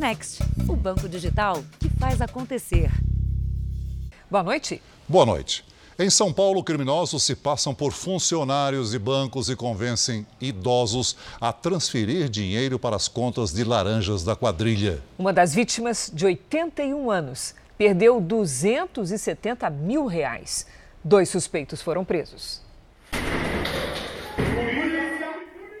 Next, o banco digital que faz acontecer. Boa noite. Boa noite. Em São Paulo, criminosos se passam por funcionários de bancos e convencem idosos a transferir dinheiro para as contas de laranjas da quadrilha. Uma das vítimas, de 81 anos, perdeu 270 mil reais. Dois suspeitos foram presos.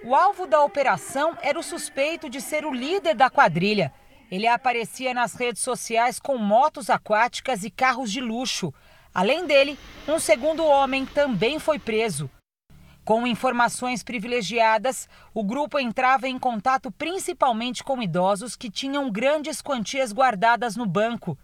O alvo da operação era o suspeito de ser o líder da quadrilha. Ele aparecia nas redes sociais com motos aquáticas e carros de luxo. Além dele, um segundo homem também foi preso. Com informações privilegiadas, o grupo entrava em contato principalmente com idosos que tinham grandes quantias guardadas no banco.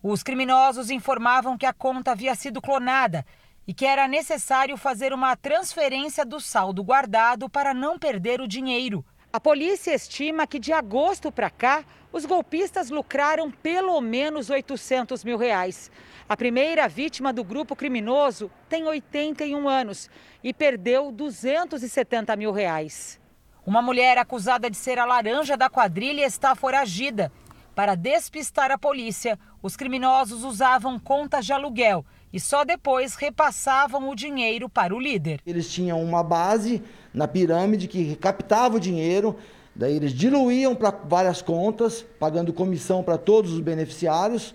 Os criminosos informavam que a conta havia sido clonada e que era necessário fazer uma transferência do saldo guardado para não perder o dinheiro. A polícia estima que de agosto para cá, os golpistas lucraram pelo menos 800 mil reais. A primeira vítima do grupo criminoso tem 81 anos e perdeu 270 mil reais. Uma mulher acusada de ser a laranja da quadrilha está foragida. Para despistar a polícia, os criminosos usavam contas de aluguel e só depois repassavam o dinheiro para o líder. Eles tinham uma base na pirâmide que captava o dinheiro, daí eles diluíam para várias contas, pagando comissão para todos os beneficiários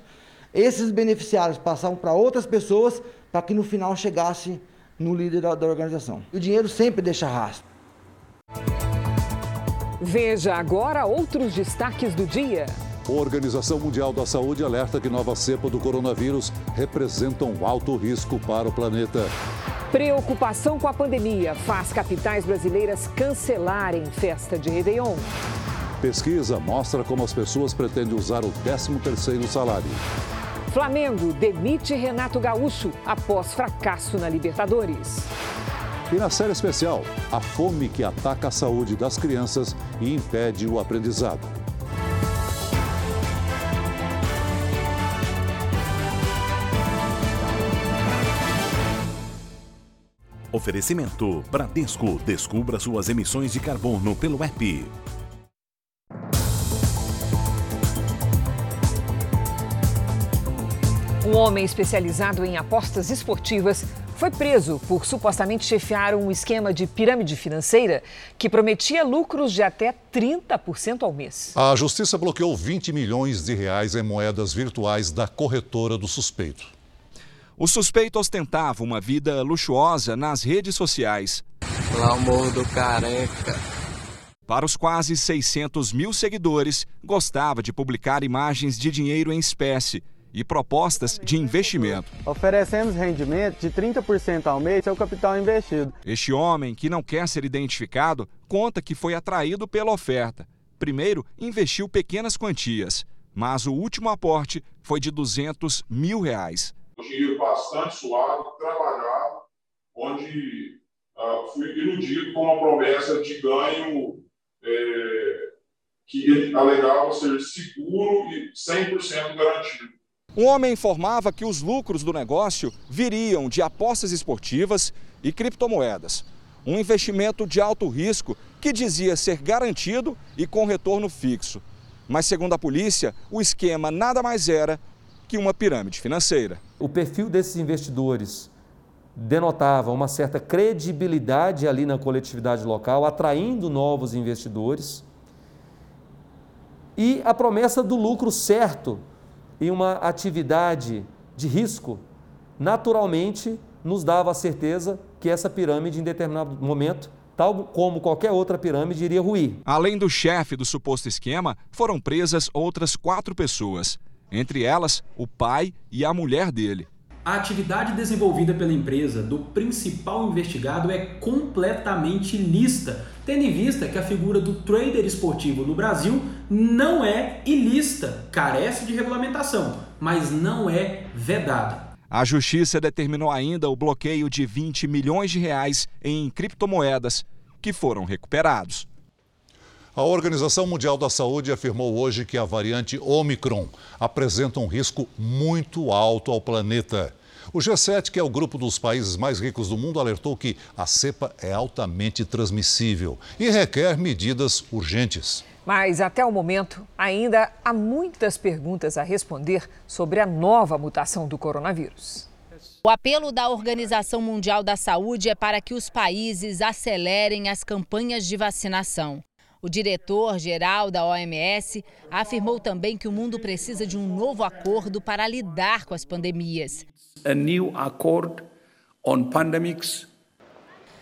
esses beneficiários passavam para outras pessoas para que no final chegasse no líder da, da organização. O dinheiro sempre deixa rastro. Veja agora outros destaques do dia. A Organização Mundial da Saúde alerta que nova cepa do coronavírus representa um alto risco para o planeta. Preocupação com a pandemia faz capitais brasileiras cancelarem festa de Réveillon. Pesquisa mostra como as pessoas pretendem usar o 13º salário. Flamengo demite Renato Gaúcho após fracasso na Libertadores. E na série especial, a fome que ataca a saúde das crianças e impede o aprendizado. Oferecimento Bradesco. Descubra suas emissões de carbono pelo app. Um homem especializado em apostas esportivas foi preso por supostamente chefiar um esquema de pirâmide financeira que prometia lucros de até 30% ao mês. A justiça bloqueou 20 milhões de reais em moedas virtuais da corretora do suspeito. O suspeito ostentava uma vida luxuosa nas redes sociais. Lá o Morro do Careca. Para os quase 600 mil seguidores, gostava de publicar imagens de dinheiro em espécie e propostas de investimento. Oferecemos rendimento de 30% ao mês seu capital investido. Este homem, que não quer ser identificado, conta que foi atraído pela oferta. Primeiro, investiu pequenas quantias, mas o último aporte foi de 200 mil reais. Um dinheiro bastante suado, trabalhado, onde uh, fui iludido com uma promessa de ganho é, que ele alegava ser seguro e 100% garantido. Um homem informava que os lucros do negócio viriam de apostas esportivas e criptomoedas. Um investimento de alto risco que dizia ser garantido e com retorno fixo. Mas, segundo a polícia, o esquema nada mais era que uma pirâmide financeira. O perfil desses investidores denotava uma certa credibilidade ali na coletividade local, atraindo novos investidores e a promessa do lucro certo em uma atividade de risco, naturalmente nos dava a certeza que essa pirâmide, em determinado momento, tal como qualquer outra pirâmide, iria ruir. Além do chefe do suposto esquema, foram presas outras quatro pessoas, entre elas o pai e a mulher dele. A atividade desenvolvida pela empresa do principal investigado é completamente ilícita, tendo em vista que a figura do trader esportivo no Brasil não é ilícita, carece de regulamentação, mas não é vedada. A justiça determinou ainda o bloqueio de 20 milhões de reais em criptomoedas que foram recuperados. A Organização Mundial da Saúde afirmou hoje que a variante Omicron apresenta um risco muito alto ao planeta. O G7, que é o grupo dos países mais ricos do mundo, alertou que a cepa é altamente transmissível e requer medidas urgentes. Mas até o momento, ainda há muitas perguntas a responder sobre a nova mutação do coronavírus. O apelo da Organização Mundial da Saúde é para que os países acelerem as campanhas de vacinação. O diretor-geral da OMS afirmou também que o mundo precisa de um novo acordo para lidar com as pandemias. A new accord on pandemics.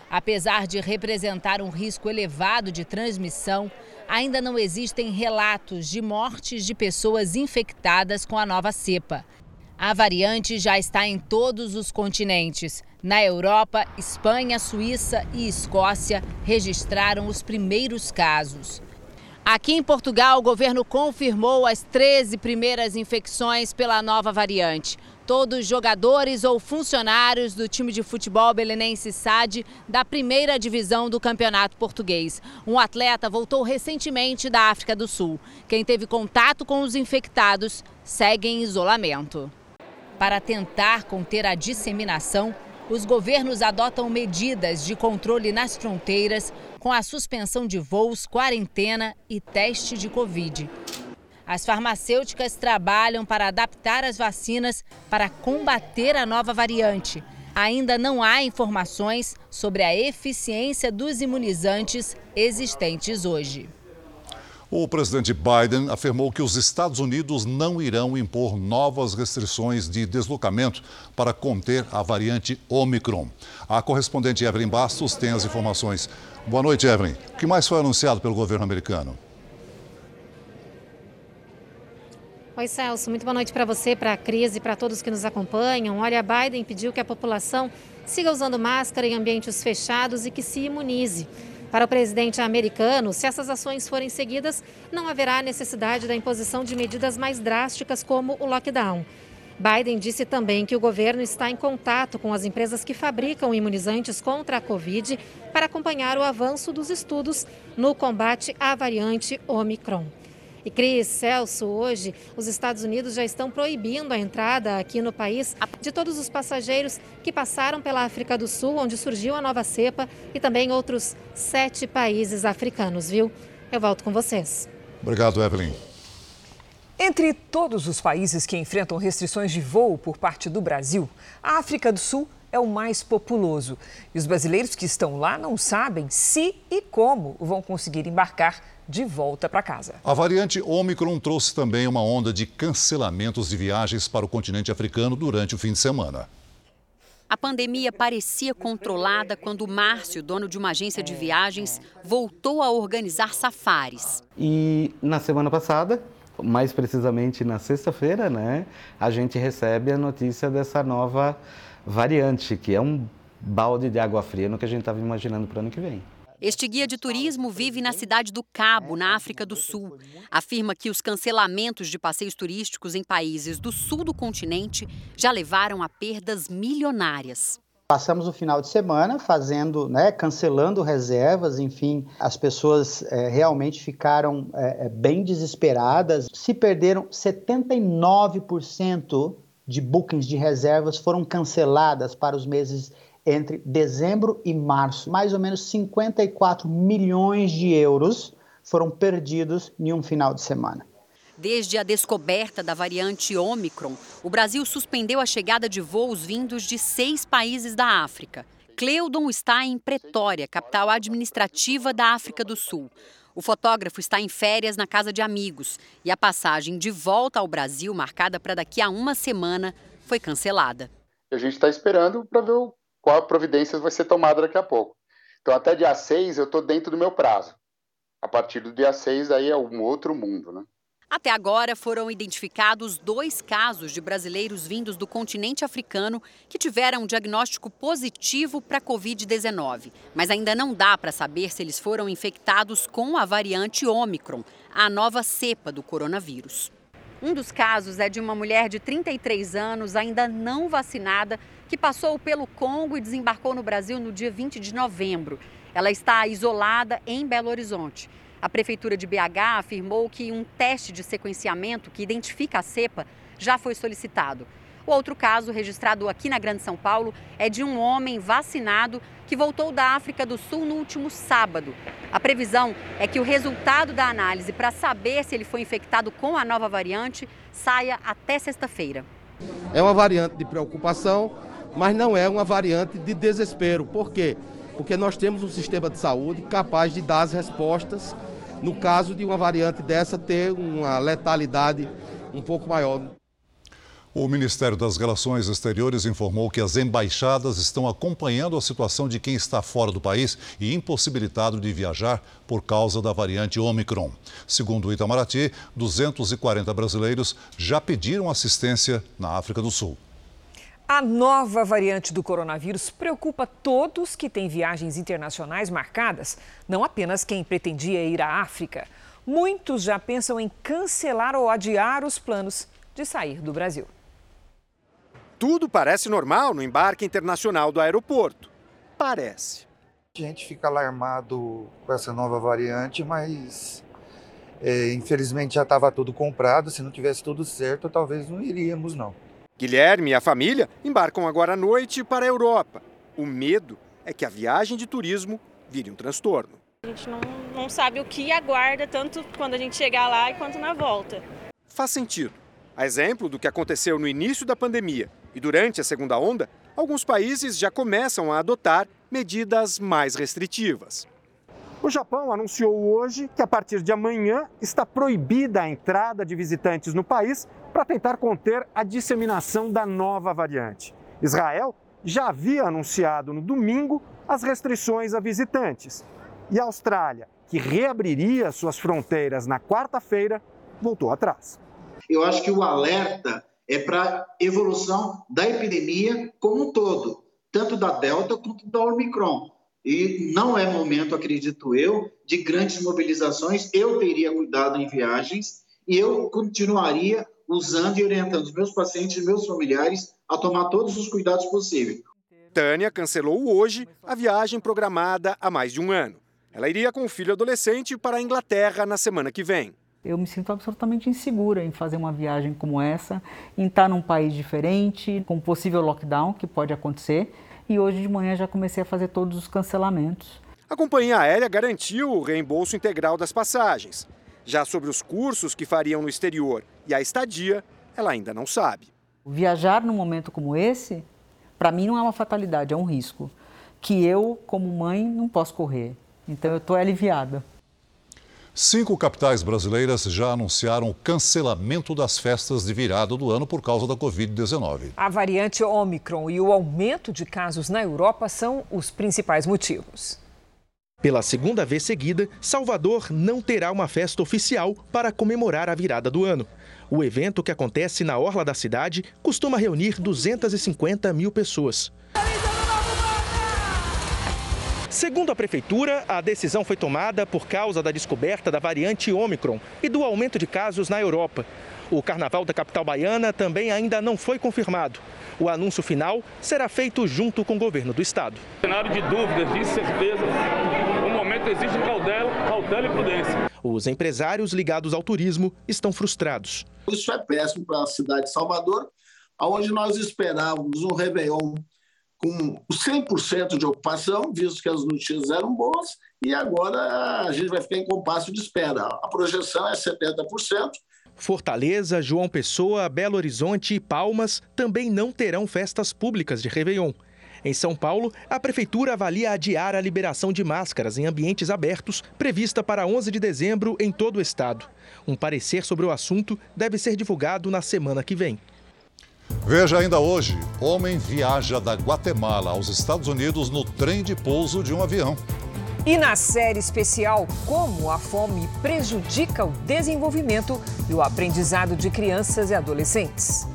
Apesar de representar um risco elevado de transmissão, ainda não existem relatos de mortes de pessoas infectadas com a nova cepa. A variante já está em todos os continentes. Na Europa, Espanha, Suíça e Escócia registraram os primeiros casos. Aqui em Portugal, o governo confirmou as 13 primeiras infecções pela nova variante. Todos jogadores ou funcionários do time de futebol belenense SAD da primeira divisão do campeonato português. Um atleta voltou recentemente da África do Sul. Quem teve contato com os infectados segue em isolamento. Para tentar conter a disseminação, os governos adotam medidas de controle nas fronteiras, com a suspensão de voos, quarentena e teste de Covid. As farmacêuticas trabalham para adaptar as vacinas para combater a nova variante. Ainda não há informações sobre a eficiência dos imunizantes existentes hoje. O presidente Biden afirmou que os Estados Unidos não irão impor novas restrições de deslocamento para conter a variante Omicron. A correspondente Evelyn Bastos tem as informações. Boa noite, Evelyn. O que mais foi anunciado pelo governo americano? Oi, Celso. Muito boa noite para você, para a Cris e para todos que nos acompanham. Olha, Biden pediu que a população siga usando máscara em ambientes fechados e que se imunize. Para o presidente americano, se essas ações forem seguidas, não haverá necessidade da imposição de medidas mais drásticas como o lockdown. Biden disse também que o governo está em contato com as empresas que fabricam imunizantes contra a Covid para acompanhar o avanço dos estudos no combate à variante Omicron. E Cris, Celso, hoje os Estados Unidos já estão proibindo a entrada aqui no país de todos os passageiros que passaram pela África do Sul, onde surgiu a nova cepa, e também outros sete países africanos, viu? Eu volto com vocês. Obrigado, Evelyn. Entre todos os países que enfrentam restrições de voo por parte do Brasil, a África do Sul é o mais populoso. E os brasileiros que estão lá não sabem se e como vão conseguir embarcar de volta para casa. A variante Omicron trouxe também uma onda de cancelamentos de viagens para o continente africano durante o fim de semana. A pandemia parecia controlada quando Márcio, dono de uma agência de viagens, voltou a organizar safaris. E na semana passada, mais precisamente na sexta-feira, né, a gente recebe a notícia dessa nova variante, que é um balde de água fria no que a gente estava imaginando para o ano que vem. Este guia de turismo vive na cidade do Cabo, na África do Sul. Afirma que os cancelamentos de passeios turísticos em países do sul do continente já levaram a perdas milionárias. Passamos o final de semana fazendo, né, cancelando reservas, enfim, as pessoas é, realmente ficaram é, bem desesperadas. Se perderam 79% de bookings de reservas foram canceladas para os meses entre dezembro e março. Mais ou menos 54 milhões de euros foram perdidos em um final de semana. Desde a descoberta da variante Omicron, o Brasil suspendeu a chegada de voos vindos de seis países da África. Cleudon está em Pretória, capital administrativa da África do Sul. O fotógrafo está em férias na casa de amigos e a passagem de volta ao Brasil, marcada para daqui a uma semana, foi cancelada. A gente está esperando para ver qual providência vai ser tomada daqui a pouco. Então, até dia 6 eu estou dentro do meu prazo. A partir do dia 6 aí é um outro mundo, né? Até agora foram identificados dois casos de brasileiros vindos do continente africano que tiveram um diagnóstico positivo para a Covid-19. Mas ainda não dá para saber se eles foram infectados com a variante Omicron, a nova cepa do coronavírus. Um dos casos é de uma mulher de 33 anos, ainda não vacinada, que passou pelo Congo e desembarcou no Brasil no dia 20 de novembro. Ela está isolada em Belo Horizonte. A Prefeitura de BH afirmou que um teste de sequenciamento que identifica a cepa já foi solicitado. O outro caso, registrado aqui na Grande São Paulo, é de um homem vacinado que voltou da África do Sul no último sábado. A previsão é que o resultado da análise para saber se ele foi infectado com a nova variante saia até sexta-feira. É uma variante de preocupação, mas não é uma variante de desespero. Por quê? Porque nós temos um sistema de saúde capaz de dar as respostas no caso de uma variante dessa ter uma letalidade um pouco maior. O Ministério das Relações Exteriores informou que as embaixadas estão acompanhando a situação de quem está fora do país e impossibilitado de viajar por causa da variante Omicron. Segundo o Itamaraty, 240 brasileiros já pediram assistência na África do Sul. A nova variante do coronavírus preocupa todos que têm viagens internacionais marcadas, não apenas quem pretendia ir à África. Muitos já pensam em cancelar ou adiar os planos de sair do Brasil. Tudo parece normal no embarque internacional do aeroporto. Parece. A gente fica alarmado com essa nova variante, mas é, infelizmente já estava tudo comprado. Se não tivesse tudo certo, talvez não iríamos, não. Guilherme e a família embarcam agora à noite para a Europa. O medo é que a viagem de turismo vire um transtorno. A gente não, não sabe o que aguarda, tanto quando a gente chegar lá quanto na volta. Faz sentido. A exemplo do que aconteceu no início da pandemia e durante a segunda onda, alguns países já começam a adotar medidas mais restritivas. O Japão anunciou hoje que a partir de amanhã está proibida a entrada de visitantes no país para tentar conter a disseminação da nova variante. Israel já havia anunciado no domingo as restrições a visitantes. E a Austrália, que reabriria suas fronteiras na quarta-feira, voltou atrás. Eu acho que o alerta é para evolução da epidemia como um todo, tanto da Delta quanto da Omicron. E não é momento, acredito eu, de grandes mobilizações. Eu teria cuidado em viagens e eu continuaria usando e orientando os meus pacientes e meus familiares a tomar todos os cuidados possíveis. Tânia cancelou hoje a viagem programada há mais de um ano. Ela iria com o filho adolescente para a Inglaterra na semana que vem. Eu me sinto absolutamente insegura em fazer uma viagem como essa, em estar num país diferente, com possível lockdown que pode acontecer. E hoje de manhã já comecei a fazer todos os cancelamentos. A companhia aérea garantiu o reembolso integral das passagens. Já sobre os cursos que fariam no exterior e a estadia, ela ainda não sabe. Viajar num momento como esse, para mim não é uma fatalidade, é um risco que eu, como mãe, não posso correr. Então eu estou aliviada. Cinco capitais brasileiras já anunciaram o cancelamento das festas de virada do ano por causa da Covid-19. A variante Omicron e o aumento de casos na Europa são os principais motivos. Pela segunda vez seguida, Salvador não terá uma festa oficial para comemorar a virada do ano. O evento, que acontece na orla da cidade, costuma reunir 250 mil pessoas. Segundo a Prefeitura, a decisão foi tomada por causa da descoberta da variante Omicron e do aumento de casos na Europa. O carnaval da capital baiana também ainda não foi confirmado. O anúncio final será feito junto com o governo do estado. Cenário de dúvidas, de incerteza, no momento existe cautela, cautela e prudência. Os empresários ligados ao turismo estão frustrados. Isso é péssimo para a cidade de Salvador, onde nós esperávamos um Réveillon com 100% de ocupação, visto que as notícias eram boas, e agora a gente vai ficar em compasso de espera. A projeção é 70%. Fortaleza, João Pessoa, Belo Horizonte e Palmas também não terão festas públicas de Réveillon. Em São Paulo, a Prefeitura avalia adiar a liberação de máscaras em ambientes abertos, prevista para 11 de dezembro em todo o estado. Um parecer sobre o assunto deve ser divulgado na semana que vem. Veja ainda hoje: homem viaja da Guatemala aos Estados Unidos no trem de pouso de um avião. E na série especial, como a fome prejudica o desenvolvimento e o aprendizado de crianças e adolescentes.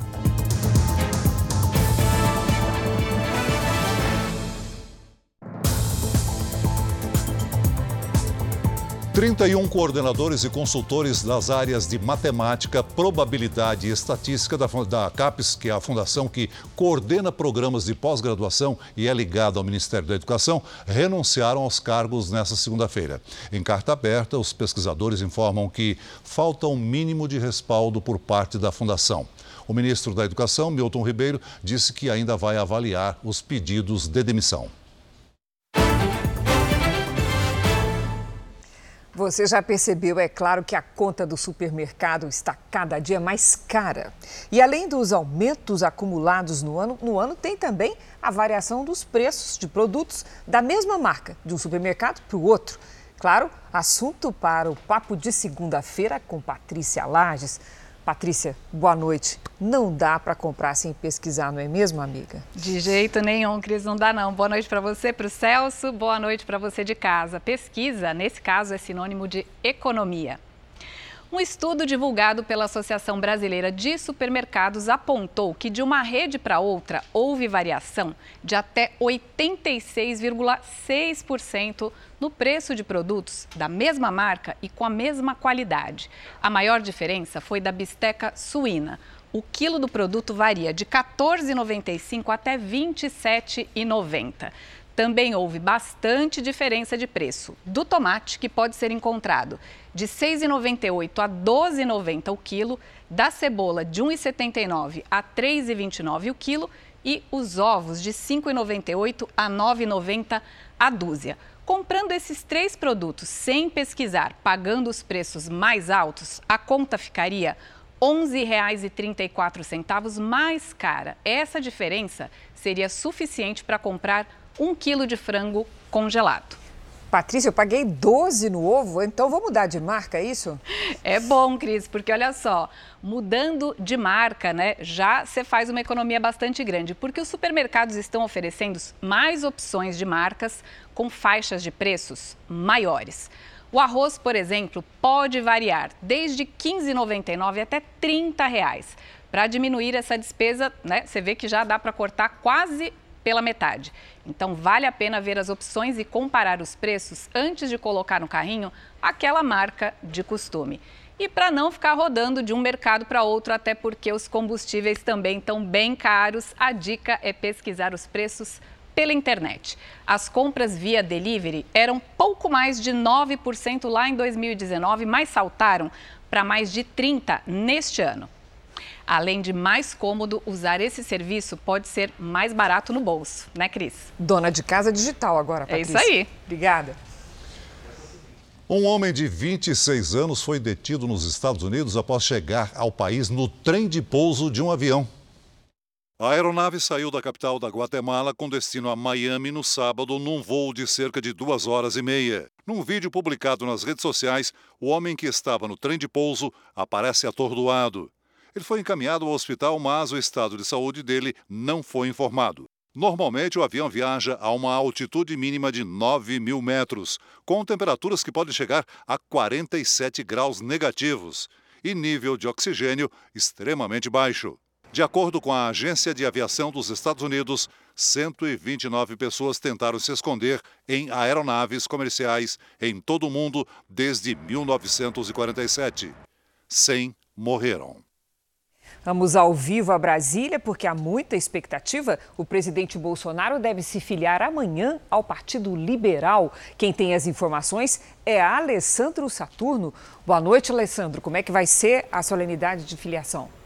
31 coordenadores e consultores das áreas de matemática, probabilidade e estatística da, da CAPES, que é a fundação que coordena programas de pós-graduação e é ligada ao Ministério da Educação, renunciaram aos cargos nesta segunda-feira. Em carta aberta, os pesquisadores informam que falta um mínimo de respaldo por parte da fundação. O ministro da Educação, Milton Ribeiro, disse que ainda vai avaliar os pedidos de demissão. Você já percebeu, é claro, que a conta do supermercado está cada dia mais cara. E além dos aumentos acumulados no ano, no ano tem também a variação dos preços de produtos da mesma marca, de um supermercado para o outro. Claro, assunto para o papo de segunda-feira com Patrícia Lages. Patrícia, boa noite. Não dá para comprar sem pesquisar, não é mesmo, amiga? De jeito nenhum, Cris, não dá não. Boa noite para você, para o Celso, boa noite para você de casa. Pesquisa, nesse caso, é sinônimo de economia. Um estudo divulgado pela Associação Brasileira de Supermercados apontou que de uma rede para outra houve variação de até 86,6% no preço de produtos da mesma marca e com a mesma qualidade. A maior diferença foi da bisteca suína. O quilo do produto varia de R$ 14,95 até R$ 27,90 também houve bastante diferença de preço do tomate, que pode ser encontrado de R$ 6,98 a R$ 12,90 o quilo, da cebola de R$ 1,79 a R$ 3,29 o quilo e os ovos de R$ 5,98 a R$ 9,90 a dúzia. Comprando esses três produtos sem pesquisar, pagando os preços mais altos, a conta ficaria R$ 11,34 mais cara. Essa diferença seria suficiente para comprar um quilo de frango congelado. Patrícia, eu paguei 12 no ovo, então vou mudar de marca, é isso? É bom, Cris, porque olha só, mudando de marca, né, já você faz uma economia bastante grande, porque os supermercados estão oferecendo mais opções de marcas com faixas de preços maiores. O arroz, por exemplo, pode variar desde R$ 15,99 até 30 reais. Para diminuir essa despesa, né, você vê que já dá para cortar quase pela metade. Então, vale a pena ver as opções e comparar os preços antes de colocar no carrinho aquela marca de costume. E para não ficar rodando de um mercado para outro, até porque os combustíveis também estão bem caros, a dica é pesquisar os preços pela internet. As compras via delivery eram pouco mais de 9% lá em 2019, mas saltaram para mais de 30% neste ano. Além de mais cômodo, usar esse serviço pode ser mais barato no bolso, né, Cris? Dona de casa digital agora, Patrícia. É isso aí. Obrigada. Um homem de 26 anos foi detido nos Estados Unidos após chegar ao país no trem de pouso de um avião. A aeronave saiu da capital da Guatemala com destino a Miami no sábado, num voo de cerca de duas horas e meia. Num vídeo publicado nas redes sociais, o homem que estava no trem de pouso aparece atordoado. Ele foi encaminhado ao hospital, mas o estado de saúde dele não foi informado. Normalmente, o avião viaja a uma altitude mínima de 9 mil metros, com temperaturas que podem chegar a 47 graus negativos e nível de oxigênio extremamente baixo. De acordo com a Agência de Aviação dos Estados Unidos, 129 pessoas tentaram se esconder em aeronaves comerciais em todo o mundo desde 1947. 100 morreram. Vamos ao vivo a Brasília, porque há muita expectativa. O presidente Bolsonaro deve se filiar amanhã ao Partido Liberal. Quem tem as informações é Alessandro Saturno. Boa noite, Alessandro. Como é que vai ser a solenidade de filiação?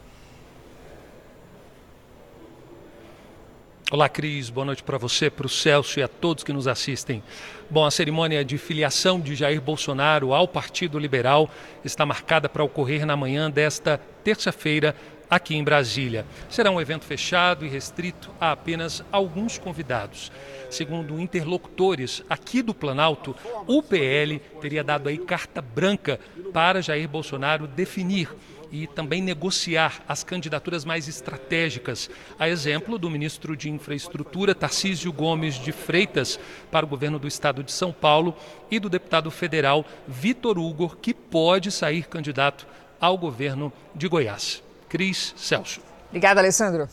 Olá, Cris. Boa noite para você, para o Celso e a todos que nos assistem. Bom, a cerimônia de filiação de Jair Bolsonaro ao Partido Liberal está marcada para ocorrer na manhã desta terça-feira, aqui em Brasília. Será um evento fechado e restrito a apenas alguns convidados. Segundo interlocutores aqui do Planalto, o PL teria dado aí carta branca para Jair Bolsonaro definir e também negociar as candidaturas mais estratégicas, a exemplo do ministro de Infraestrutura Tarcísio Gomes de Freitas para o governo do estado de São Paulo e do deputado federal Vitor Hugo, que pode sair candidato ao governo de Goiás. Cris Celso. Obrigada, Alessandro.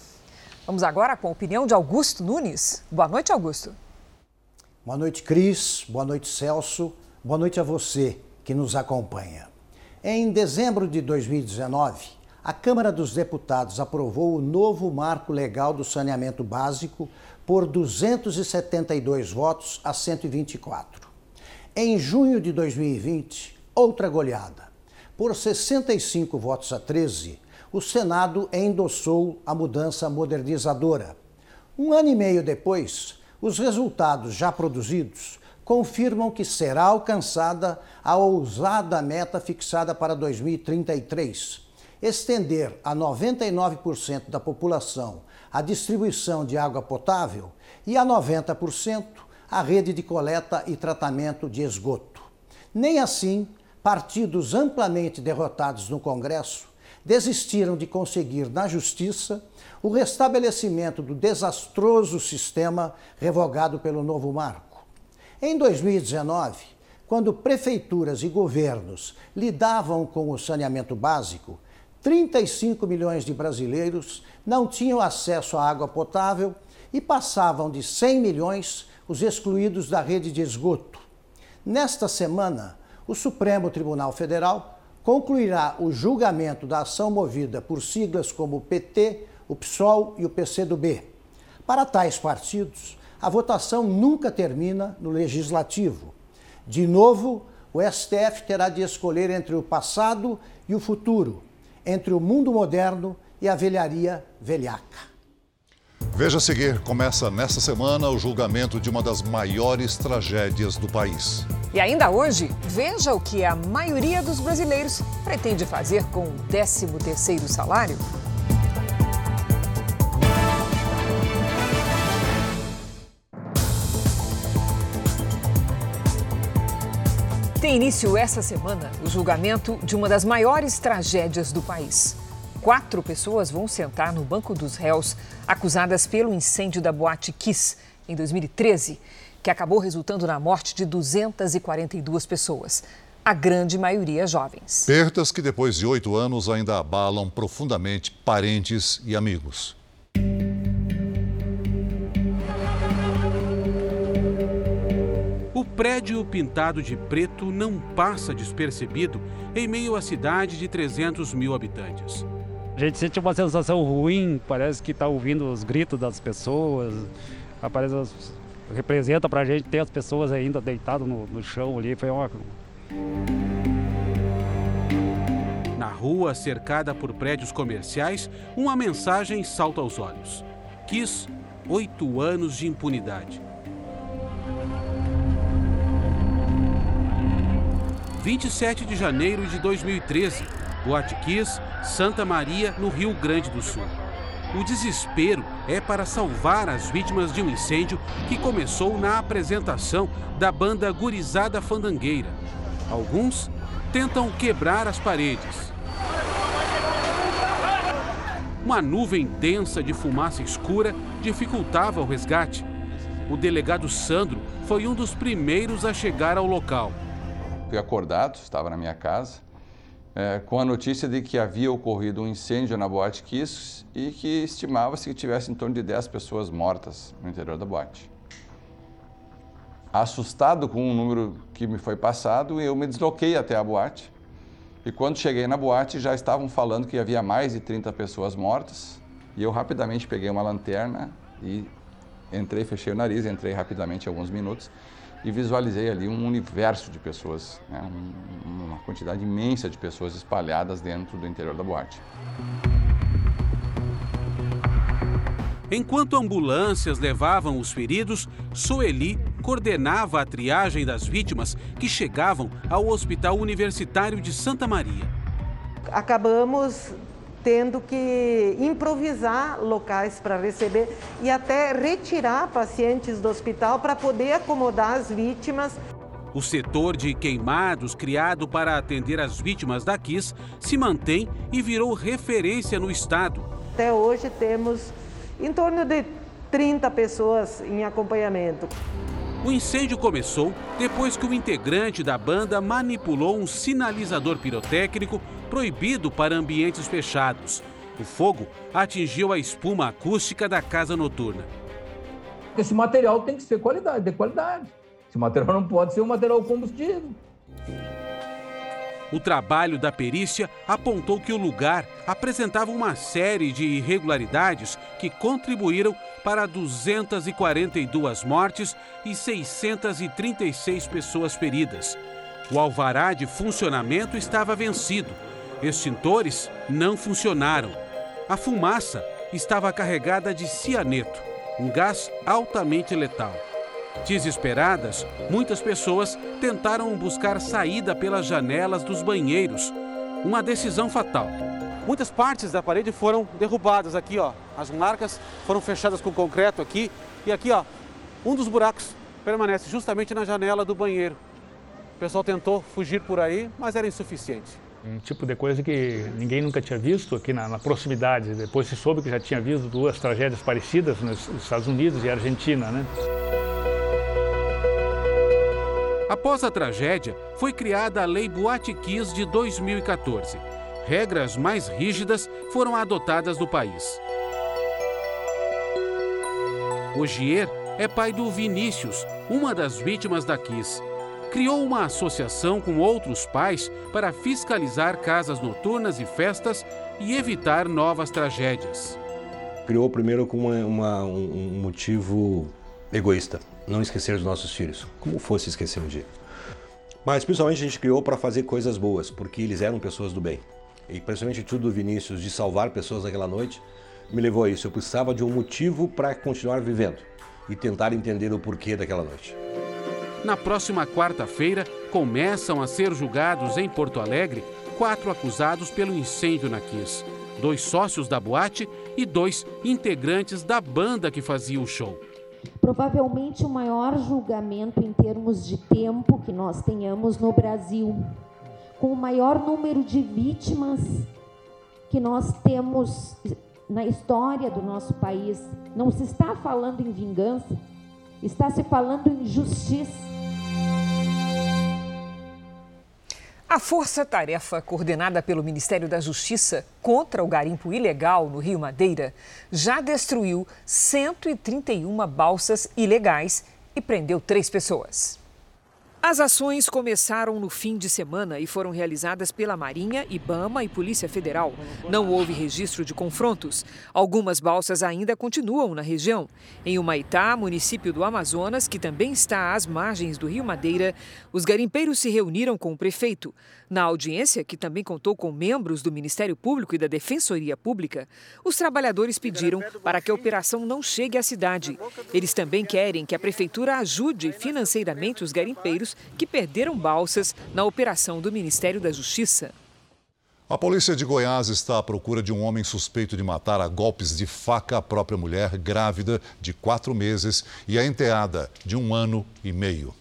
Vamos agora com a opinião de Augusto Nunes. Boa noite, Augusto. Boa noite, Cris. Boa noite, Celso. Boa noite a você que nos acompanha. Em dezembro de 2019, a Câmara dos Deputados aprovou o novo marco legal do saneamento básico por 272 votos a 124. Em junho de 2020, outra goleada. Por 65 votos a 13, o Senado endossou a mudança modernizadora. Um ano e meio depois, os resultados já produzidos confirmam que será alcançada a ousada meta fixada para 2033: estender a 99% da população a distribuição de água potável e a 90% a rede de coleta e tratamento de esgoto. Nem assim, partidos amplamente derrotados no Congresso desistiram de conseguir na Justiça o restabelecimento do desastroso sistema revogado pelo novo marco. Em 2019, quando prefeituras e governos lidavam com o saneamento básico, 35 milhões de brasileiros não tinham acesso à água potável e passavam de 100 milhões os excluídos da rede de esgoto. Nesta semana, o Supremo Tribunal Federal concluirá o julgamento da ação movida por siglas como PT, o PSOL e o PCdoB. Para tais partidos, a votação nunca termina no legislativo. De novo, o STF terá de escolher entre o passado e o futuro, entre o mundo moderno e a velharia velhaca. Veja a seguir, começa nesta semana o julgamento de uma das maiores tragédias do país. E ainda hoje, veja o que a maioria dos brasileiros pretende fazer com o 13º salário. Tem início essa semana o julgamento de uma das maiores tragédias do país. Quatro pessoas vão sentar no banco dos réus acusadas pelo incêndio da boate Kiss em 2013 que acabou resultando na morte de 242 pessoas, a grande maioria jovens. Perdas que depois de oito anos ainda abalam profundamente parentes e amigos. O prédio pintado de preto não passa despercebido em meio à cidade de 300 mil habitantes. A gente sente uma sensação ruim, parece que está ouvindo os gritos das pessoas, aparece representa para a gente ter as pessoas ainda deitadas no, no chão ali. Foi uma. Na rua, cercada por prédios comerciais, uma mensagem salta aos olhos. Quis oito anos de impunidade. 27 de janeiro de 2013, Boate Santa Maria, no Rio Grande do Sul. O desespero é para salvar as vítimas de um incêndio que começou na apresentação da banda Gurizada Fandangueira. Alguns tentam quebrar as paredes. Uma nuvem densa de fumaça escura dificultava o resgate. O delegado Sandro foi um dos primeiros a chegar ao local. Fui acordado, estava na minha casa é, com a notícia de que havia ocorrido um incêndio na Boate Kiss e que estimava-se que tivesse em torno de 10 pessoas mortas no interior da boate. Assustado com o número que me foi passado, eu me desloquei até a boate. E quando cheguei na boate, já estavam falando que havia mais de 30 pessoas mortas. E eu rapidamente peguei uma lanterna e entrei, fechei o nariz, entrei rapidamente alguns minutos e visualizei ali um universo de pessoas, né? um, uma quantidade imensa de pessoas espalhadas dentro do interior da boate. Enquanto ambulâncias levavam os feridos, Soeli coordenava a triagem das vítimas que chegavam ao Hospital Universitário de Santa Maria. Acabamos tendo que improvisar locais para receber e até retirar pacientes do hospital para poder acomodar as vítimas. O setor de queimados, criado para atender as vítimas da KISS, se mantém e virou referência no estado. Até hoje temos em torno de 30 pessoas em acompanhamento. O incêndio começou depois que o integrante da banda manipulou um sinalizador pirotécnico proibido para ambientes fechados. O fogo atingiu a espuma acústica da casa noturna. Esse material tem que ser qualidade, de qualidade. Esse material não pode ser um material combustível. O trabalho da perícia apontou que o lugar apresentava uma série de irregularidades que contribuíram para 242 mortes e 636 pessoas feridas. O alvará de funcionamento estava vencido Extintores não funcionaram. A fumaça estava carregada de cianeto, um gás altamente letal. Desesperadas, muitas pessoas tentaram buscar saída pelas janelas dos banheiros. Uma decisão fatal. Muitas partes da parede foram derrubadas aqui, ó. As marcas foram fechadas com concreto aqui e aqui, ó, um dos buracos permanece justamente na janela do banheiro. O pessoal tentou fugir por aí, mas era insuficiente. Um tipo de coisa que ninguém nunca tinha visto aqui na, na proximidade. Depois se soube que já tinha visto duas tragédias parecidas nos Estados Unidos e Argentina, né? Após a tragédia, foi criada a Lei Boate de 2014. Regras mais rígidas foram adotadas no país. Ogier é pai do Vinícius, uma das vítimas da Kiss. Criou uma associação com outros pais para fiscalizar casas noturnas e festas e evitar novas tragédias. Criou primeiro com uma, uma, um motivo egoísta, não esquecer os nossos filhos, como fosse esquecer um dia. Mas principalmente a gente criou para fazer coisas boas, porque eles eram pessoas do bem. E principalmente tudo do Vinícius de salvar pessoas naquela noite me levou a isso. Eu precisava de um motivo para continuar vivendo e tentar entender o porquê daquela noite. Na próxima quarta-feira, começam a ser julgados em Porto Alegre quatro acusados pelo incêndio na Kiss: dois sócios da boate e dois integrantes da banda que fazia o show. Provavelmente o maior julgamento em termos de tempo que nós tenhamos no Brasil, com o maior número de vítimas que nós temos na história do nosso país. Não se está falando em vingança, está se falando em justiça. A força-tarefa coordenada pelo Ministério da Justiça contra o garimpo ilegal no Rio Madeira já destruiu 131 balsas ilegais e prendeu três pessoas. As ações começaram no fim de semana e foram realizadas pela Marinha, Ibama e Polícia Federal. Não houve registro de confrontos. Algumas balsas ainda continuam na região. Em Humaitá, município do Amazonas, que também está às margens do Rio Madeira, os garimpeiros se reuniram com o prefeito. Na audiência, que também contou com membros do Ministério Público e da Defensoria Pública, os trabalhadores pediram para que a operação não chegue à cidade. Eles também querem que a prefeitura ajude financeiramente os garimpeiros que perderam balsas na operação do Ministério da Justiça. A polícia de Goiás está à procura de um homem suspeito de matar a golpes de faca a própria mulher grávida de quatro meses e a enteada de um ano e meio.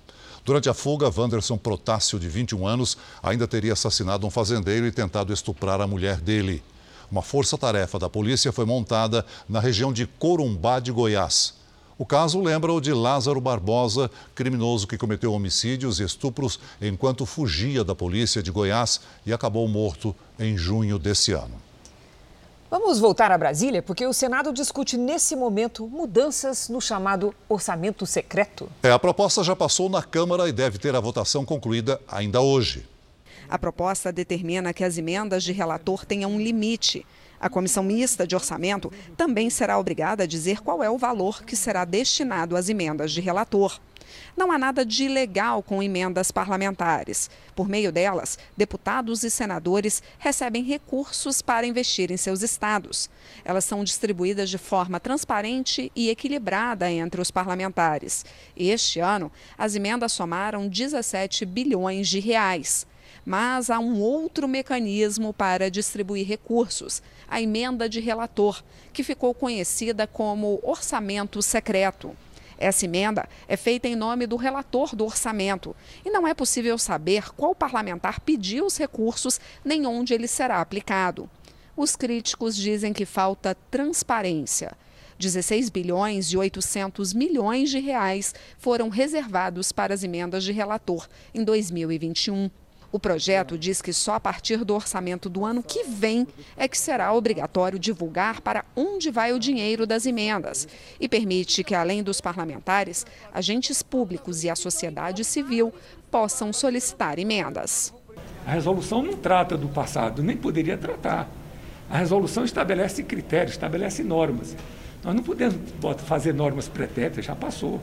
Durante a fuga, Wanderson Protássio, de 21 anos, ainda teria assassinado um fazendeiro e tentado estuprar a mulher dele. Uma força-tarefa da polícia foi montada na região de Corumbá de Goiás. O caso lembra o de Lázaro Barbosa, criminoso que cometeu homicídios e estupros enquanto fugia da polícia de Goiás e acabou morto em junho desse ano. Vamos voltar a Brasília porque o Senado discute nesse momento mudanças no chamado orçamento secreto. É, a proposta já passou na Câmara e deve ter a votação concluída ainda hoje. A proposta determina que as emendas de relator tenham um limite. A comissão mista de orçamento também será obrigada a dizer qual é o valor que será destinado às emendas de relator. Não há nada de ilegal com emendas parlamentares. Por meio delas, deputados e senadores recebem recursos para investir em seus estados. Elas são distribuídas de forma transparente e equilibrada entre os parlamentares. Este ano, as emendas somaram 17 bilhões de reais. Mas há um outro mecanismo para distribuir recursos, a emenda de relator, que ficou conhecida como orçamento secreto. Essa emenda é feita em nome do relator do orçamento e não é possível saber qual parlamentar pediu os recursos nem onde ele será aplicado. Os críticos dizem que falta transparência. 16 bilhões e 800 milhões de reais foram reservados para as emendas de relator em 2021. O projeto diz que só a partir do orçamento do ano que vem é que será obrigatório divulgar para onde vai o dinheiro das emendas e permite que, além dos parlamentares, agentes públicos e a sociedade civil possam solicitar emendas. A resolução não trata do passado, nem poderia tratar. A resolução estabelece critérios, estabelece normas. Nós não podemos fazer normas pretéritas, já passou.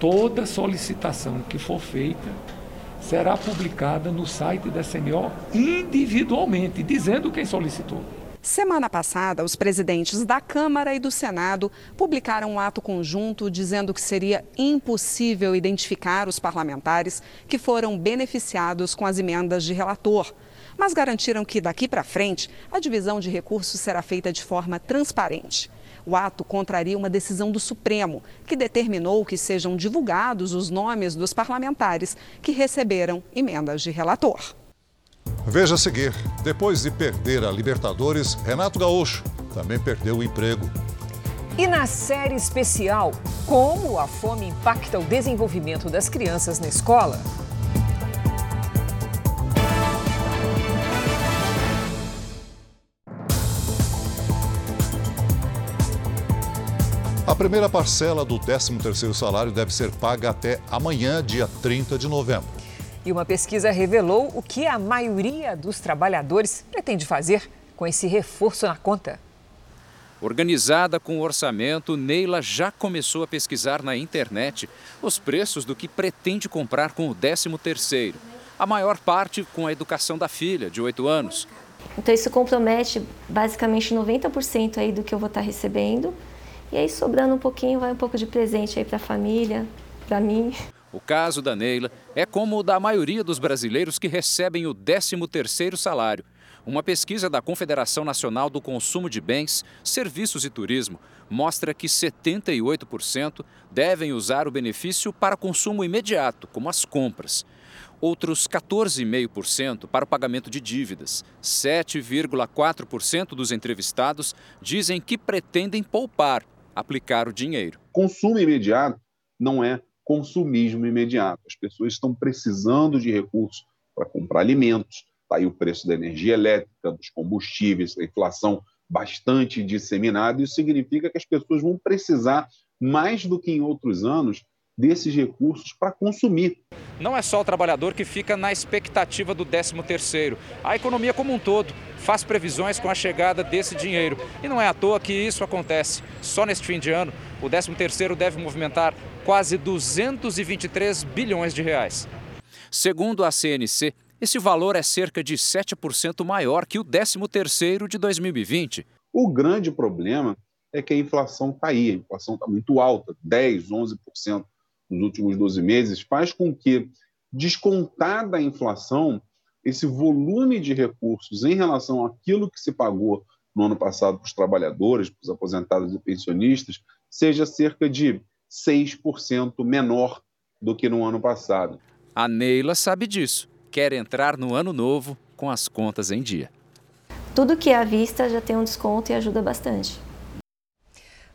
Toda solicitação que for feita será publicada no site da CMO individualmente, dizendo quem solicitou. Semana passada, os presidentes da Câmara e do Senado publicaram um ato conjunto dizendo que seria impossível identificar os parlamentares que foram beneficiados com as emendas de relator. Mas garantiram que daqui para frente a divisão de recursos será feita de forma transparente. O ato contraria uma decisão do Supremo, que determinou que sejam divulgados os nomes dos parlamentares que receberam emendas de relator. Veja a seguir: depois de perder a Libertadores, Renato Gaúcho também perdeu o emprego. E na série especial, como a fome impacta o desenvolvimento das crianças na escola? Primeira parcela do 13º salário deve ser paga até amanhã, dia 30 de novembro. E uma pesquisa revelou o que a maioria dos trabalhadores pretende fazer com esse reforço na conta. Organizada com o orçamento, Neila já começou a pesquisar na internet os preços do que pretende comprar com o 13º. A maior parte com a educação da filha, de 8 anos. Então isso compromete basicamente 90% aí do que eu vou estar recebendo e aí sobrando um pouquinho, vai um pouco de presente aí para a família, para mim. O caso da Neila é como o da maioria dos brasileiros que recebem o 13º salário. Uma pesquisa da Confederação Nacional do Consumo de Bens, Serviços e Turismo mostra que 78% devem usar o benefício para consumo imediato, como as compras. Outros 14,5% para o pagamento de dívidas. 7,4% dos entrevistados dizem que pretendem poupar aplicar o dinheiro. Consumo imediato não é consumismo imediato. As pessoas estão precisando de recursos para comprar alimentos. Está aí o preço da energia elétrica, dos combustíveis, a inflação bastante disseminada. Isso significa que as pessoas vão precisar, mais do que em outros anos, desses recursos para consumir. Não é só o trabalhador que fica na expectativa do 13º. A economia como um todo faz previsões com a chegada desse dinheiro. E não é à toa que isso acontece. Só neste fim de ano, o 13º deve movimentar quase 223 bilhões de reais. Segundo a CNC, esse valor é cerca de 7% maior que o 13º de 2020. O grande problema é que a inflação está aí, a inflação está muito alta, 10, 11% nos últimos 12 meses, faz com que, descontada a inflação, esse volume de recursos em relação àquilo que se pagou no ano passado para os trabalhadores, para os aposentados e pensionistas, seja cerca de 6% menor do que no ano passado. A Neila sabe disso. Quer entrar no ano novo com as contas em dia. Tudo que é à vista já tem um desconto e ajuda bastante.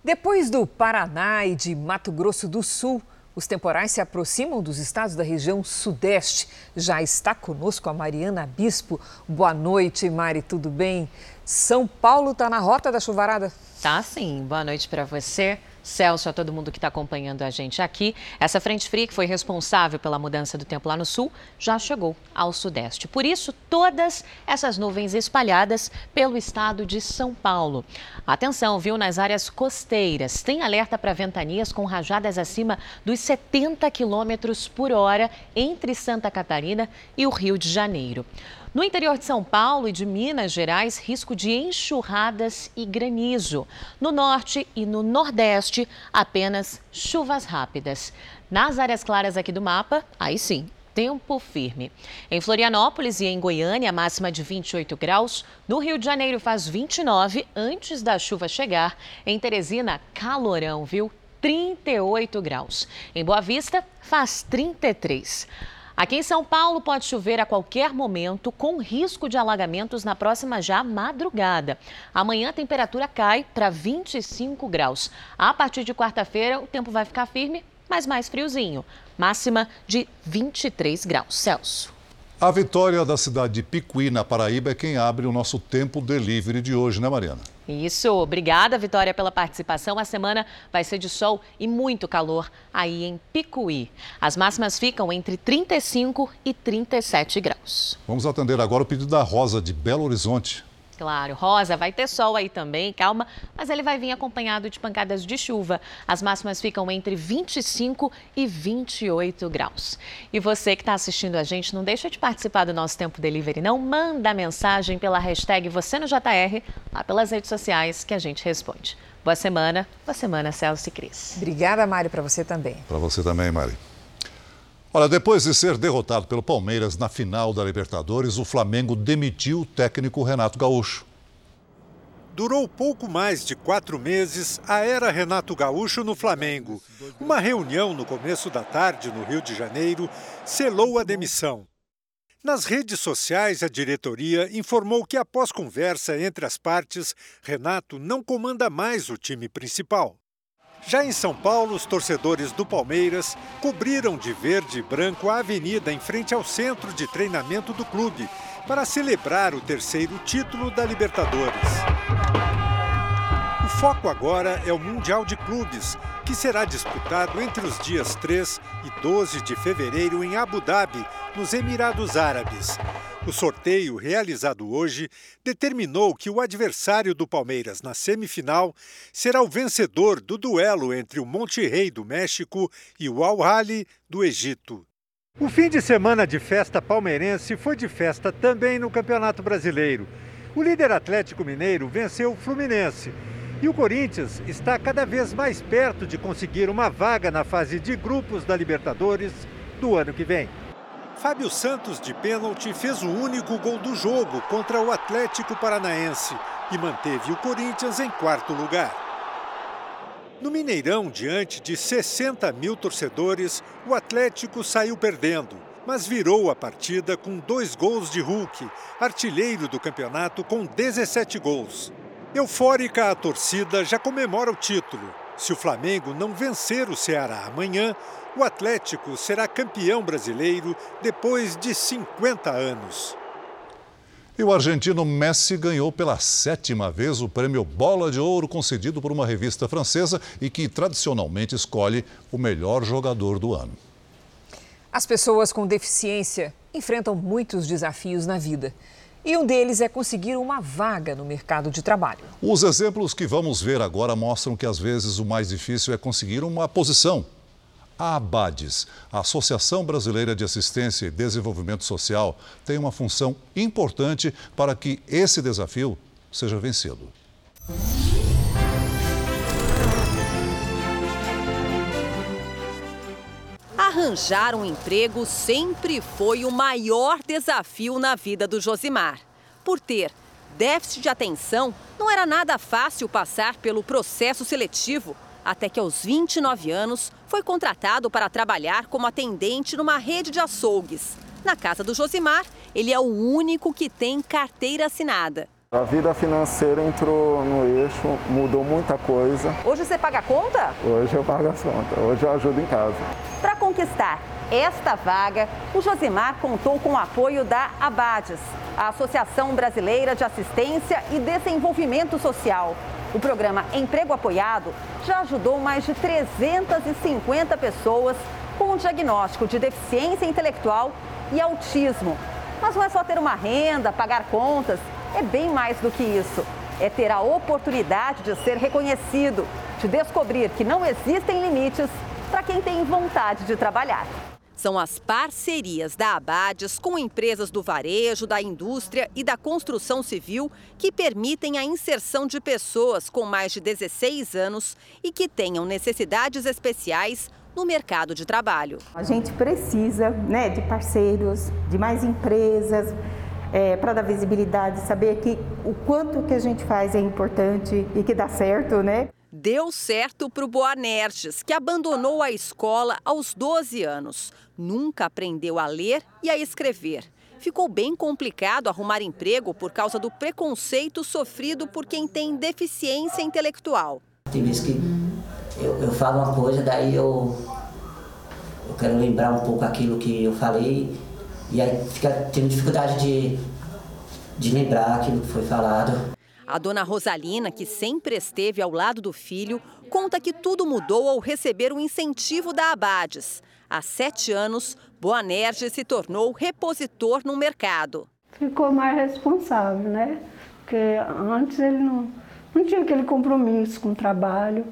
Depois do Paraná e de Mato Grosso do Sul, os temporais se aproximam dos estados da região sudeste. Já está conosco a Mariana Bispo. Boa noite, Mari, tudo bem? São Paulo está na rota da chuvarada? Tá sim. Boa noite para você. Celso, a todo mundo que está acompanhando a gente aqui. Essa frente fria que foi responsável pela mudança do tempo lá no sul já chegou ao sudeste. Por isso, todas essas nuvens espalhadas pelo estado de São Paulo. Atenção, viu, nas áreas costeiras. Tem alerta para ventanias com rajadas acima dos 70 quilômetros por hora entre Santa Catarina e o Rio de Janeiro. No interior de São Paulo e de Minas Gerais, risco de enxurradas e granizo. No norte e no nordeste, apenas chuvas rápidas. Nas áreas claras aqui do mapa, aí sim, tempo firme. Em Florianópolis e em Goiânia, máxima de 28 graus. No Rio de Janeiro faz 29 antes da chuva chegar. Em Teresina, calorão, viu? 38 graus. Em Boa Vista, faz 33. Aqui em São Paulo pode chover a qualquer momento, com risco de alagamentos na próxima já madrugada. Amanhã a temperatura cai para 25 graus. A partir de quarta-feira o tempo vai ficar firme, mas mais friozinho. Máxima de 23 graus Celsius. A vitória da cidade de Picuí, na Paraíba, é quem abre o nosso tempo delivery de hoje, né, Mariana? Isso, obrigada, Vitória, pela participação. A semana vai ser de sol e muito calor aí em Picuí. As máximas ficam entre 35 e 37 graus. Vamos atender agora o pedido da Rosa de Belo Horizonte. Claro. Rosa, vai ter sol aí também, calma, mas ele vai vir acompanhado de pancadas de chuva. As máximas ficam entre 25 e 28 graus. E você que está assistindo a gente, não deixa de participar do nosso Tempo Delivery, não. Manda mensagem pela hashtag você no JR, lá pelas redes sociais que a gente responde. Boa semana, boa semana, Celso e Cris. Obrigada, Mário, para você também. Para você também, Mari. Olha, depois de ser derrotado pelo Palmeiras na final da Libertadores, o Flamengo demitiu o técnico Renato Gaúcho. Durou pouco mais de quatro meses a era Renato Gaúcho no Flamengo. Uma reunião no começo da tarde, no Rio de Janeiro, selou a demissão. Nas redes sociais, a diretoria informou que, após conversa entre as partes, Renato não comanda mais o time principal. Já em São Paulo, os torcedores do Palmeiras cobriram de verde e branco a avenida em frente ao centro de treinamento do clube para celebrar o terceiro título da Libertadores. O foco agora é o Mundial de Clubes, que será disputado entre os dias 3 e 12 de fevereiro em Abu Dhabi, nos Emirados Árabes. O sorteio, realizado hoje, determinou que o adversário do Palmeiras na semifinal será o vencedor do duelo entre o Monte Rei do México e o Al-Ahly do Egito. O fim de semana de festa palmeirense foi de festa também no Campeonato Brasileiro. O líder Atlético Mineiro venceu o Fluminense. E o Corinthians está cada vez mais perto de conseguir uma vaga na fase de grupos da Libertadores do ano que vem. Fábio Santos, de pênalti, fez o único gol do jogo contra o Atlético Paranaense e manteve o Corinthians em quarto lugar. No Mineirão, diante de 60 mil torcedores, o Atlético saiu perdendo, mas virou a partida com dois gols de Hulk, artilheiro do campeonato com 17 gols. Eufórica, a torcida já comemora o título. Se o Flamengo não vencer o Ceará amanhã, o Atlético será campeão brasileiro depois de 50 anos. E o argentino Messi ganhou pela sétima vez o prêmio Bola de Ouro concedido por uma revista francesa e que tradicionalmente escolhe o melhor jogador do ano. As pessoas com deficiência enfrentam muitos desafios na vida. E um deles é conseguir uma vaga no mercado de trabalho. Os exemplos que vamos ver agora mostram que às vezes o mais difícil é conseguir uma posição a ABADES, a Associação Brasileira de Assistência e Desenvolvimento Social, tem uma função importante para que esse desafio seja vencido. Arranjar um emprego sempre foi o maior desafio na vida do Josimar. Por ter déficit de atenção, não era nada fácil passar pelo processo seletivo até que aos 29 anos foi contratado para trabalhar como atendente numa rede de açougues. Na casa do Josimar, ele é o único que tem carteira assinada. A vida financeira entrou no eixo, mudou muita coisa. Hoje você paga a conta? Hoje eu pago a conta, hoje eu ajudo em casa. Para conquistar esta vaga, o Josimar contou com o apoio da Abades, a Associação Brasileira de Assistência e Desenvolvimento Social. O programa Emprego Apoiado já ajudou mais de 350 pessoas com o diagnóstico de deficiência intelectual e autismo. Mas não é só ter uma renda, pagar contas, é bem mais do que isso. É ter a oportunidade de ser reconhecido, de descobrir que não existem limites para quem tem vontade de trabalhar são as parcerias da Abades com empresas do varejo, da indústria e da construção civil que permitem a inserção de pessoas com mais de 16 anos e que tenham necessidades especiais no mercado de trabalho. A gente precisa né, de parceiros, de mais empresas, é, para dar visibilidade, saber que o quanto que a gente faz é importante e que dá certo, né? Deu certo para o Boanerges, que abandonou a escola aos 12 anos. Nunca aprendeu a ler e a escrever. Ficou bem complicado arrumar emprego por causa do preconceito sofrido por quem tem deficiência intelectual. Tem vezes que eu, eu falo uma coisa, daí eu, eu quero lembrar um pouco aquilo que eu falei e aí fica tendo dificuldade de, de lembrar aquilo que foi falado. A dona Rosalina, que sempre esteve ao lado do filho, conta que tudo mudou ao receber o um incentivo da Abades. Há sete anos, Boanerges se tornou repositor no mercado. Ficou mais responsável, né? Porque antes ele não, não tinha aquele compromisso com o trabalho,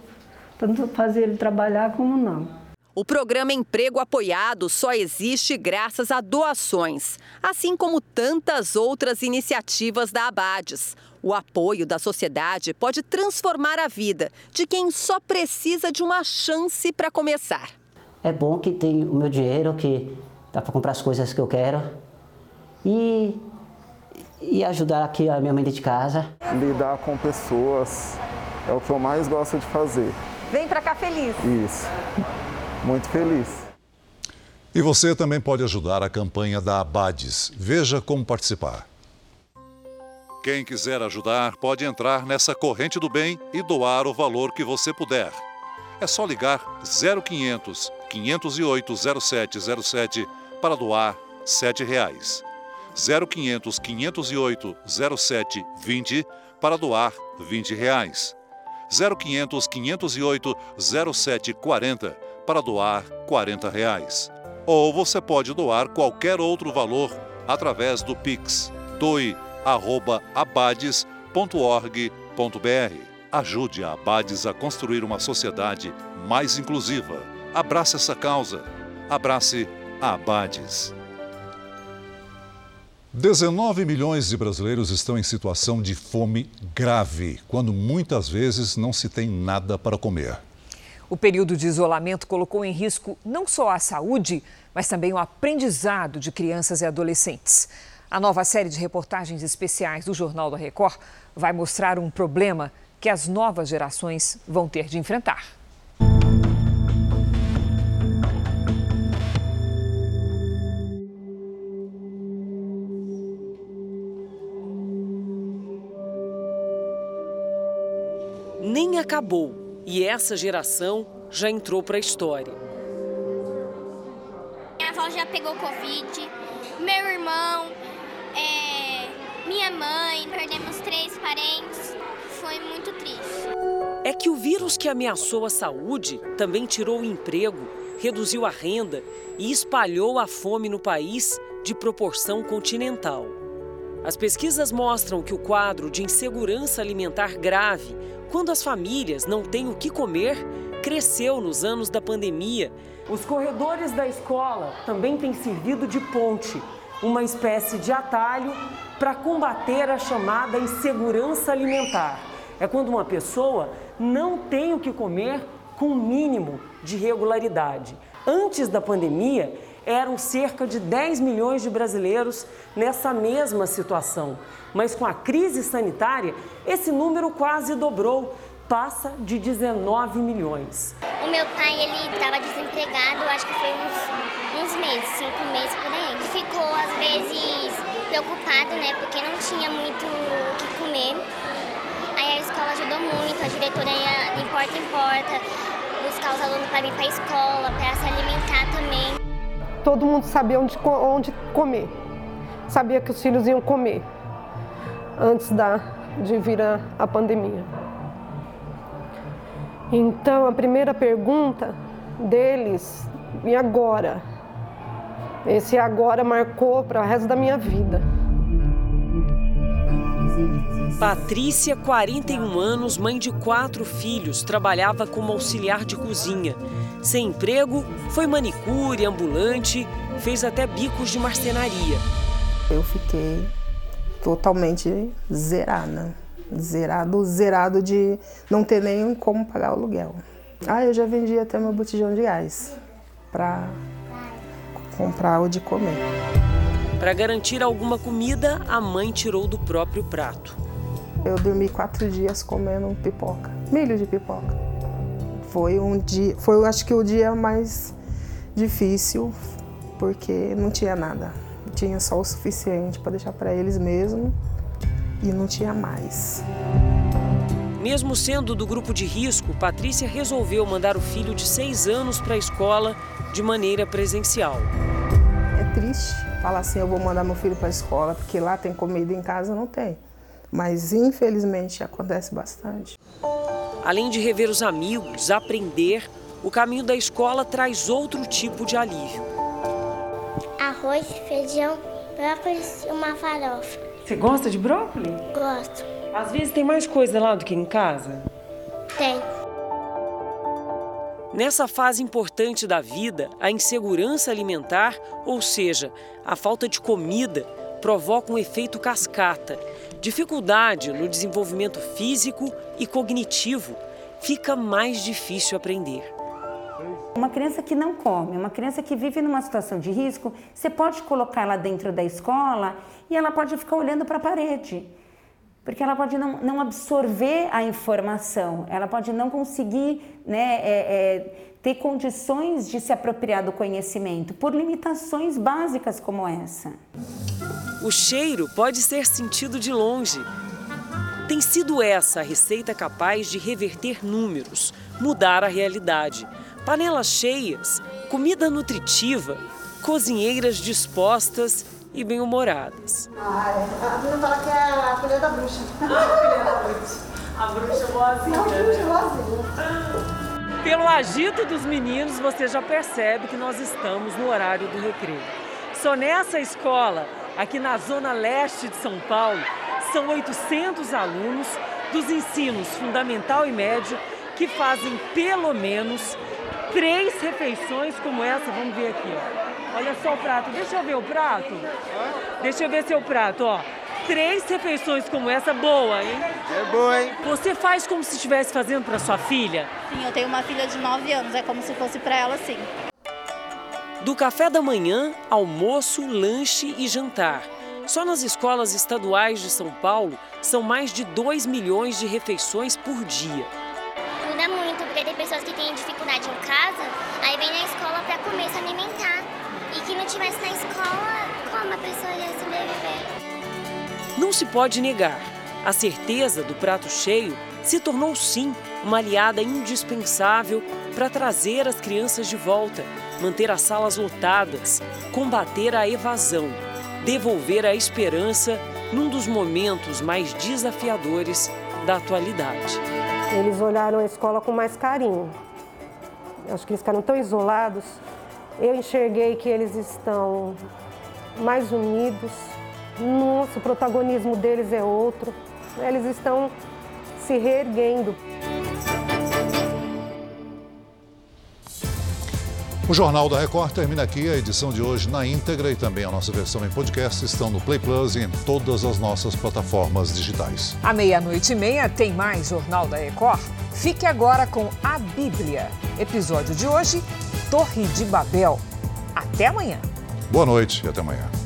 tanto fazer ele trabalhar como não. O programa Emprego Apoiado só existe graças a doações, assim como tantas outras iniciativas da Abades. O apoio da sociedade pode transformar a vida de quem só precisa de uma chance para começar. É bom que tem o meu dinheiro, que dá para comprar as coisas que eu quero e, e ajudar aqui a minha mãe de casa. Lidar com pessoas é o que eu mais gosto de fazer. Vem para cá feliz. Isso muito feliz. E você também pode ajudar a campanha da Abades. Veja como participar. Quem quiser ajudar pode entrar nessa corrente do bem e doar o valor que você puder. É só ligar 0500 508 0707 para doar 7 reais. 0500 508 0720 para doar 20 reais. 0500 508 0740 para doar 40 reais. Ou você pode doar qualquer outro valor através do Pix doe@abades.org.br. Ajude a Abades a construir uma sociedade mais inclusiva. Abrace essa causa. Abrace a Abades. 19 milhões de brasileiros estão em situação de fome grave, quando muitas vezes não se tem nada para comer. O período de isolamento colocou em risco não só a saúde, mas também o aprendizado de crianças e adolescentes. A nova série de reportagens especiais do Jornal da Record vai mostrar um problema que as novas gerações vão ter de enfrentar. Nem acabou e essa geração já entrou para a história. Minha avó já pegou Covid, meu irmão, é, minha mãe, perdemos três parentes. Foi muito triste. É que o vírus que ameaçou a saúde também tirou o emprego, reduziu a renda e espalhou a fome no país de proporção continental. As pesquisas mostram que o quadro de insegurança alimentar grave quando as famílias não têm o que comer, cresceu nos anos da pandemia. Os corredores da escola também têm servido de ponte, uma espécie de atalho para combater a chamada insegurança alimentar. É quando uma pessoa não tem o que comer com o mínimo de regularidade. Antes da pandemia, eram cerca de 10 milhões de brasileiros nessa mesma situação. Mas com a crise sanitária, esse número quase dobrou, passa de 19 milhões. O meu pai, ele estava desempregado, acho que foi uns, uns meses, cinco meses por aí. Ficou, às vezes, preocupado, né, porque não tinha muito o que comer. Aí a escola ajudou muito, a diretora ia de porta em porta, buscar os alunos para ir para a escola, para se alimentar também todo mundo sabia onde, onde comer. Sabia que os filhos iam comer antes da, de vir a, a pandemia. Então, a primeira pergunta deles, e agora? Esse agora marcou para o resto da minha vida. Patrícia, 41 anos, mãe de quatro filhos, trabalhava como auxiliar de cozinha. Sem emprego, foi manicure, ambulante, fez até bicos de marcenaria. Eu fiquei totalmente zerada. Zerado, zerado de não ter nem como pagar o aluguel. Ah, eu já vendi até meu botijão de gás para comprar o de comer. Para garantir alguma comida, a mãe tirou do próprio prato. Eu dormi quatro dias comendo pipoca, milho de pipoca. Foi um dia, foi acho que o dia mais difícil, porque não tinha nada. Tinha só o suficiente para deixar para eles mesmo e não tinha mais. Mesmo sendo do grupo de risco, Patrícia resolveu mandar o filho de seis anos para a escola de maneira presencial. É triste falar assim: eu vou mandar meu filho para a escola, porque lá tem comida em casa não tem. Mas infelizmente acontece bastante. Além de rever os amigos, aprender, o caminho da escola traz outro tipo de alívio. Arroz, feijão, brócolis e uma farofa. Você gosta de brócolis? Gosto. Às vezes tem mais coisa lá do que em casa? Tem. Nessa fase importante da vida, a insegurança alimentar, ou seja, a falta de comida, provoca um efeito cascata. Dificuldade no desenvolvimento físico e cognitivo. Fica mais difícil aprender. Uma criança que não come, uma criança que vive numa situação de risco, você pode colocá-la dentro da escola e ela pode ficar olhando para a parede. Porque ela pode não, não, absorver a informação, ela pode não conseguir né, é, é, ter condições de se apropriar do conhecimento por limitações básicas como essa. O cheiro pode ser sentido de longe. Tem sido essa a receita capaz de reverter números, mudar a realidade. Panelas cheias, comida nutritiva, cozinheiras dispostas e bem-humoradas. Ai, a menina fala que é a colher da bruxa. A colher da bruxa. A bruxa boazinha. A bruxa boazinha. Pelo agito dos meninos, você já percebe que nós estamos no horário do recreio. Só nessa escola, aqui na zona leste de São Paulo, são 800 alunos dos ensinos fundamental e médio que fazem pelo menos três refeições como essa. Vamos ver aqui, ó. Olha só o prato. Deixa eu ver o prato. Deixa eu ver seu prato, ó. Três refeições como essa, boa, hein? É boa, hein? Você faz como se estivesse fazendo para sua filha? Sim, eu tenho uma filha de 9 anos, é como se fosse para ela, sim. Do café da manhã, almoço, lanche e jantar. Só nas escolas estaduais de São Paulo são mais de 2 milhões de refeições por dia. Pessoa ia sobreviver? Não se pode negar, a certeza do prato cheio se tornou sim uma aliada indispensável para trazer as crianças de volta, manter as salas lotadas, combater a evasão, devolver a esperança num dos momentos mais desafiadores da atualidade. Eles olharam a escola com mais carinho. Acho que eles ficaram tão isolados. Eu enxerguei que eles estão mais unidos. Nossa, o protagonismo deles é outro. Eles estão se reerguendo. O Jornal da Record termina aqui. A edição de hoje na íntegra e também a nossa versão em podcast estão no Play Plus e em todas as nossas plataformas digitais. À meia-noite e meia tem mais Jornal da Record. Fique agora com a Bíblia. Episódio de hoje: Torre de Babel. Até amanhã. Boa noite e até amanhã.